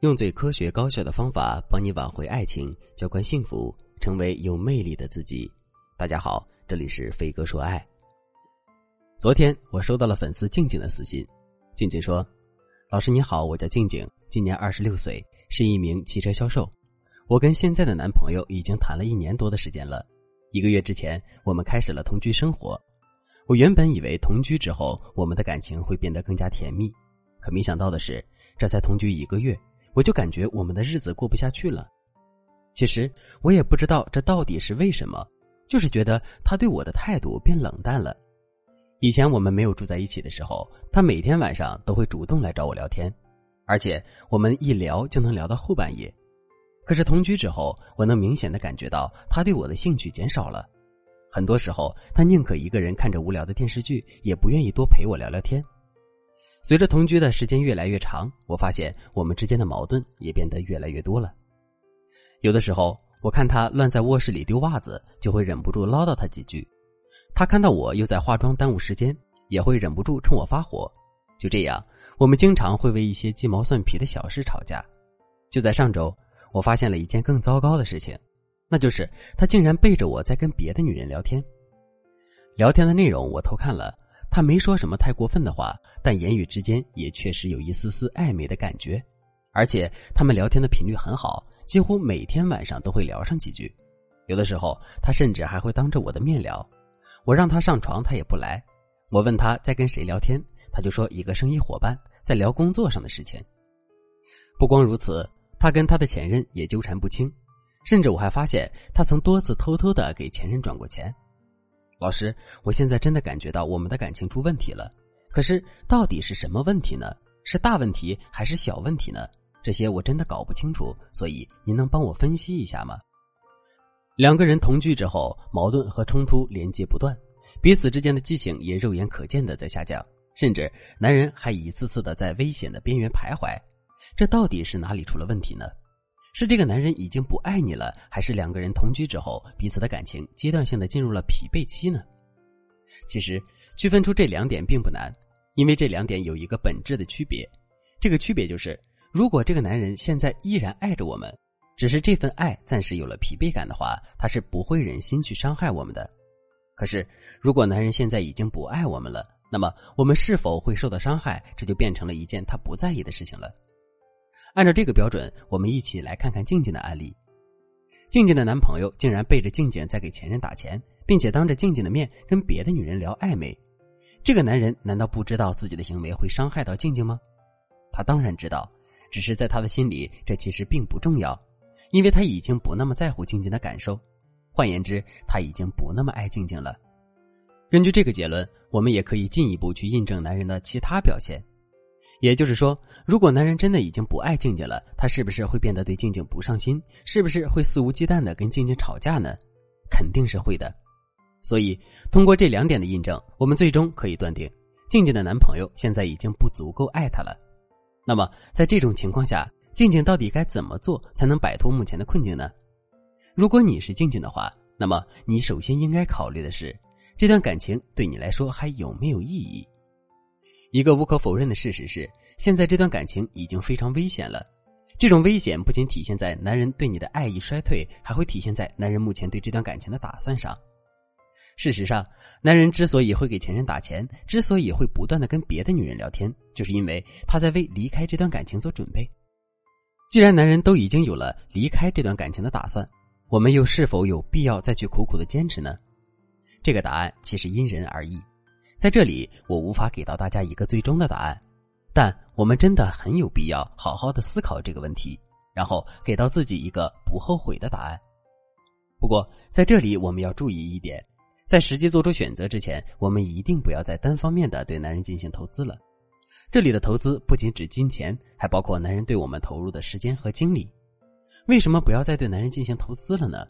用最科学高效的方法帮你挽回爱情，浇灌幸福，成为有魅力的自己。大家好，这里是飞哥说爱。昨天我收到了粉丝静静的私信，静静说：“老师你好，我叫静静，今年二十六岁，是一名汽车销售。我跟现在的男朋友已经谈了一年多的时间了。一个月之前，我们开始了同居生活。我原本以为同居之后，我们的感情会变得更加甜蜜，可没想到的是，这才同居一个月。”我就感觉我们的日子过不下去了。其实我也不知道这到底是为什么，就是觉得他对我的态度变冷淡了。以前我们没有住在一起的时候，他每天晚上都会主动来找我聊天，而且我们一聊就能聊到后半夜。可是同居之后，我能明显的感觉到他对我的兴趣减少了。很多时候，他宁可一个人看着无聊的电视剧，也不愿意多陪我聊聊天。随着同居的时间越来越长，我发现我们之间的矛盾也变得越来越多了。有的时候，我看他乱在卧室里丢袜子，就会忍不住唠叨他几句；他看到我又在化妆耽误时间，也会忍不住冲我发火。就这样，我们经常会为一些鸡毛蒜皮的小事吵架。就在上周，我发现了一件更糟糕的事情，那就是他竟然背着我在跟别的女人聊天。聊天的内容我偷看了。他没说什么太过分的话，但言语之间也确实有一丝丝暧昧的感觉，而且他们聊天的频率很好，几乎每天晚上都会聊上几句。有的时候，他甚至还会当着我的面聊。我让他上床，他也不来。我问他在跟谁聊天，他就说一个生意伙伴在聊工作上的事情。不光如此，他跟他的前任也纠缠不清，甚至我还发现他曾多次偷偷的给前任转过钱。老师，我现在真的感觉到我们的感情出问题了。可是到底是什么问题呢？是大问题还是小问题呢？这些我真的搞不清楚，所以您能帮我分析一下吗？两个人同居之后，矛盾和冲突连接不断，彼此之间的激情也肉眼可见的在下降，甚至男人还一次次的在危险的边缘徘徊。这到底是哪里出了问题呢？是这个男人已经不爱你了，还是两个人同居之后，彼此的感情阶段性的进入了疲惫期呢？其实区分出这两点并不难，因为这两点有一个本质的区别。这个区别就是，如果这个男人现在依然爱着我们，只是这份爱暂时有了疲惫感的话，他是不会忍心去伤害我们的。可是，如果男人现在已经不爱我们了，那么我们是否会受到伤害，这就变成了一件他不在意的事情了。按照这个标准，我们一起来看看静静的案例。静静的男朋友竟然背着静静在给前任打钱，并且当着静静的面跟别的女人聊暧昧。这个男人难道不知道自己的行为会伤害到静静吗？他当然知道，只是在他的心里，这其实并不重要，因为他已经不那么在乎静静的感受。换言之，他已经不那么爱静静了。根据这个结论，我们也可以进一步去印证男人的其他表现。也就是说，如果男人真的已经不爱静静了，他是不是会变得对静静不上心？是不是会肆无忌惮的跟静静吵架呢？肯定是会的。所以，通过这两点的印证，我们最终可以断定，静静的男朋友现在已经不足够爱她了。那么，在这种情况下，静静到底该怎么做才能摆脱目前的困境呢？如果你是静静的话，那么你首先应该考虑的是，这段感情对你来说还有没有意义？一个无可否认的事实是，现在这段感情已经非常危险了。这种危险不仅体现在男人对你的爱意衰退，还会体现在男人目前对这段感情的打算上。事实上，男人之所以会给前任打钱，之所以会不断的跟别的女人聊天，就是因为他在为离开这段感情做准备。既然男人都已经有了离开这段感情的打算，我们又是否有必要再去苦苦的坚持呢？这个答案其实因人而异。在这里，我无法给到大家一个最终的答案，但我们真的很有必要好好的思考这个问题，然后给到自己一个不后悔的答案。不过，在这里我们要注意一点，在实际做出选择之前，我们一定不要再单方面的对男人进行投资了。这里的投资不仅指金钱，还包括男人对我们投入的时间和精力。为什么不要再对男人进行投资了呢？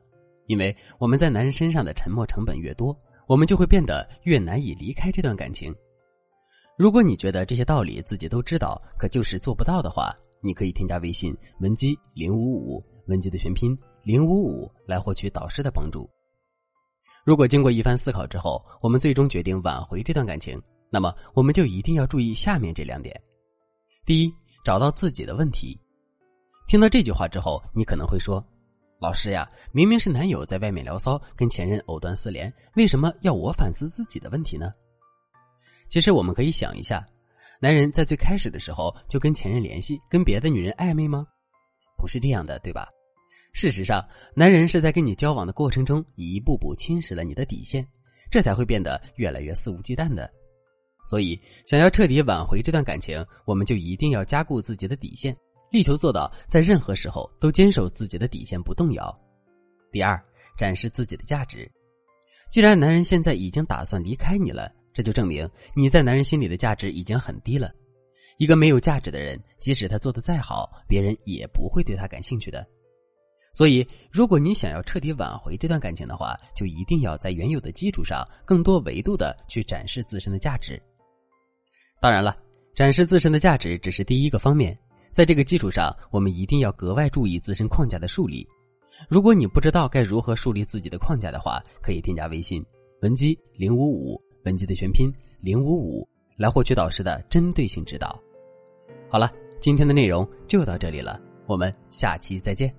因为我们在男人身上的沉没成本越多。我们就会变得越难以离开这段感情。如果你觉得这些道理自己都知道，可就是做不到的话，你可以添加微信文姬零五五，文姬的全拼零五五，来获取导师的帮助。如果经过一番思考之后，我们最终决定挽回这段感情，那么我们就一定要注意下面这两点：第一，找到自己的问题。听到这句话之后，你可能会说：“老师呀，明明是男友在外面聊骚，跟前任藕断丝连，为什么要我反思自己的问题呢？”其实我们可以想一下，男人在最开始的时候就跟前任联系，跟别的女人暧昧吗？不是这样的，对吧？事实上，男人是在跟你交往的过程中，一步步侵蚀了你的底线，这才会变得越来越肆无忌惮的。所以，想要彻底挽回这段感情，我们就一定要加固自己的底线。力求做到在任何时候都坚守自己的底线不动摇。第二，展示自己的价值。既然男人现在已经打算离开你了，这就证明你在男人心里的价值已经很低了。一个没有价值的人，即使他做的再好，别人也不会对他感兴趣的。所以，如果你想要彻底挽回这段感情的话，就一定要在原有的基础上更多维度的去展示自身的价值。当然了，展示自身的价值只是第一个方面。在这个基础上，我们一定要格外注意自身框架的树立。如果你不知道该如何树立自己的框架的话，可以添加微信文姬零五五，文姬的全拼零五五，来获取导师的针对性指导。好了，今天的内容就到这里了，我们下期再见。